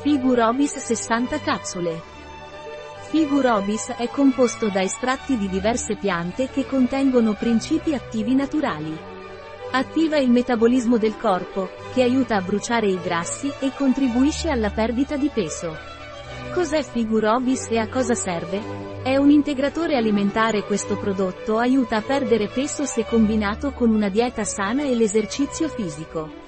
Figurobis 60 capsule. Figurobis è composto da estratti di diverse piante che contengono principi attivi naturali. Attiva il metabolismo del corpo, che aiuta a bruciare i grassi e contribuisce alla perdita di peso. Cos'è Figurobis e a cosa serve? È un integratore alimentare questo prodotto aiuta a perdere peso se combinato con una dieta sana e l'esercizio fisico.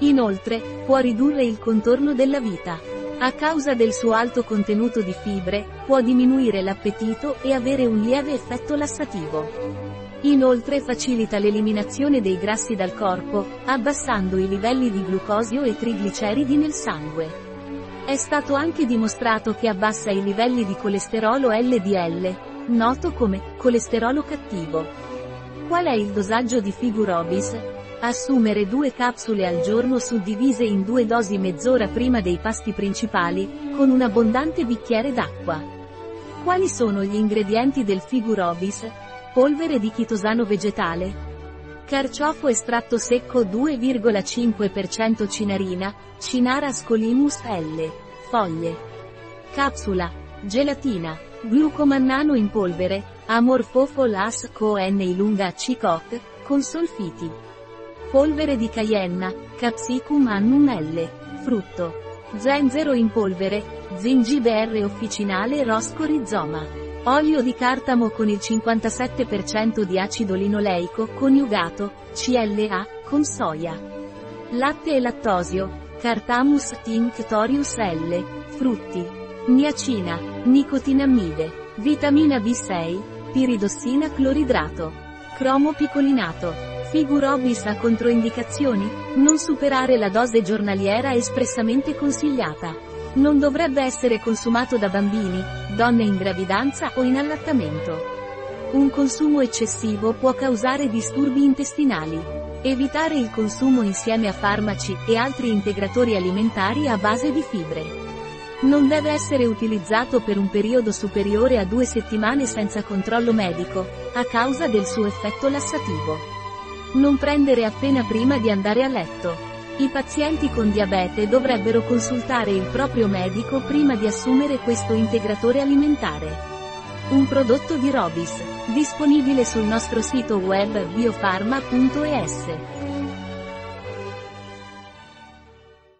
Inoltre, può ridurre il contorno della vita. A causa del suo alto contenuto di fibre, può diminuire l'appetito e avere un lieve effetto lassativo. Inoltre facilita l'eliminazione dei grassi dal corpo, abbassando i livelli di glucosio e trigliceridi nel sangue. È stato anche dimostrato che abbassa i livelli di colesterolo LDL, noto come colesterolo cattivo. Qual è il dosaggio di Figurobis? Assumere due capsule al giorno suddivise in due dosi mezz'ora prima dei pasti principali, con un abbondante bicchiere d'acqua. Quali sono gli ingredienti del Figurobis? Polvere di chitosano vegetale. Carciofo estratto secco 2,5% cinarina, Cinara scolimus L. Foglie. Capsula. Gelatina. Glucomannano in polvere, Amorfofol As Co N Ilunga Cicoc, con solfiti. Polvere di cayenna, Capsicum annum L. Frutto. Zenzero in polvere, Zingibe officinale Rosco rizoma. Olio di cartamo con il 57% di acido linoleico, coniugato, CLA, con soia. Latte e lattosio, Cartamus tinctorius L. Frutti. Niacina, nicotinamide, vitamina B6, piridossina cloridrato. Cromo picolinato. Figurobis ha controindicazioni? Non superare la dose giornaliera espressamente consigliata. Non dovrebbe essere consumato da bambini, donne in gravidanza o in allattamento. Un consumo eccessivo può causare disturbi intestinali. Evitare il consumo insieme a farmaci e altri integratori alimentari a base di fibre. Non deve essere utilizzato per un periodo superiore a due settimane senza controllo medico, a causa del suo effetto lassativo. Non prendere appena prima di andare a letto. I pazienti con diabete dovrebbero consultare il proprio medico prima di assumere questo integratore alimentare. Un prodotto di Robis, disponibile sul nostro sito web biofarma.es.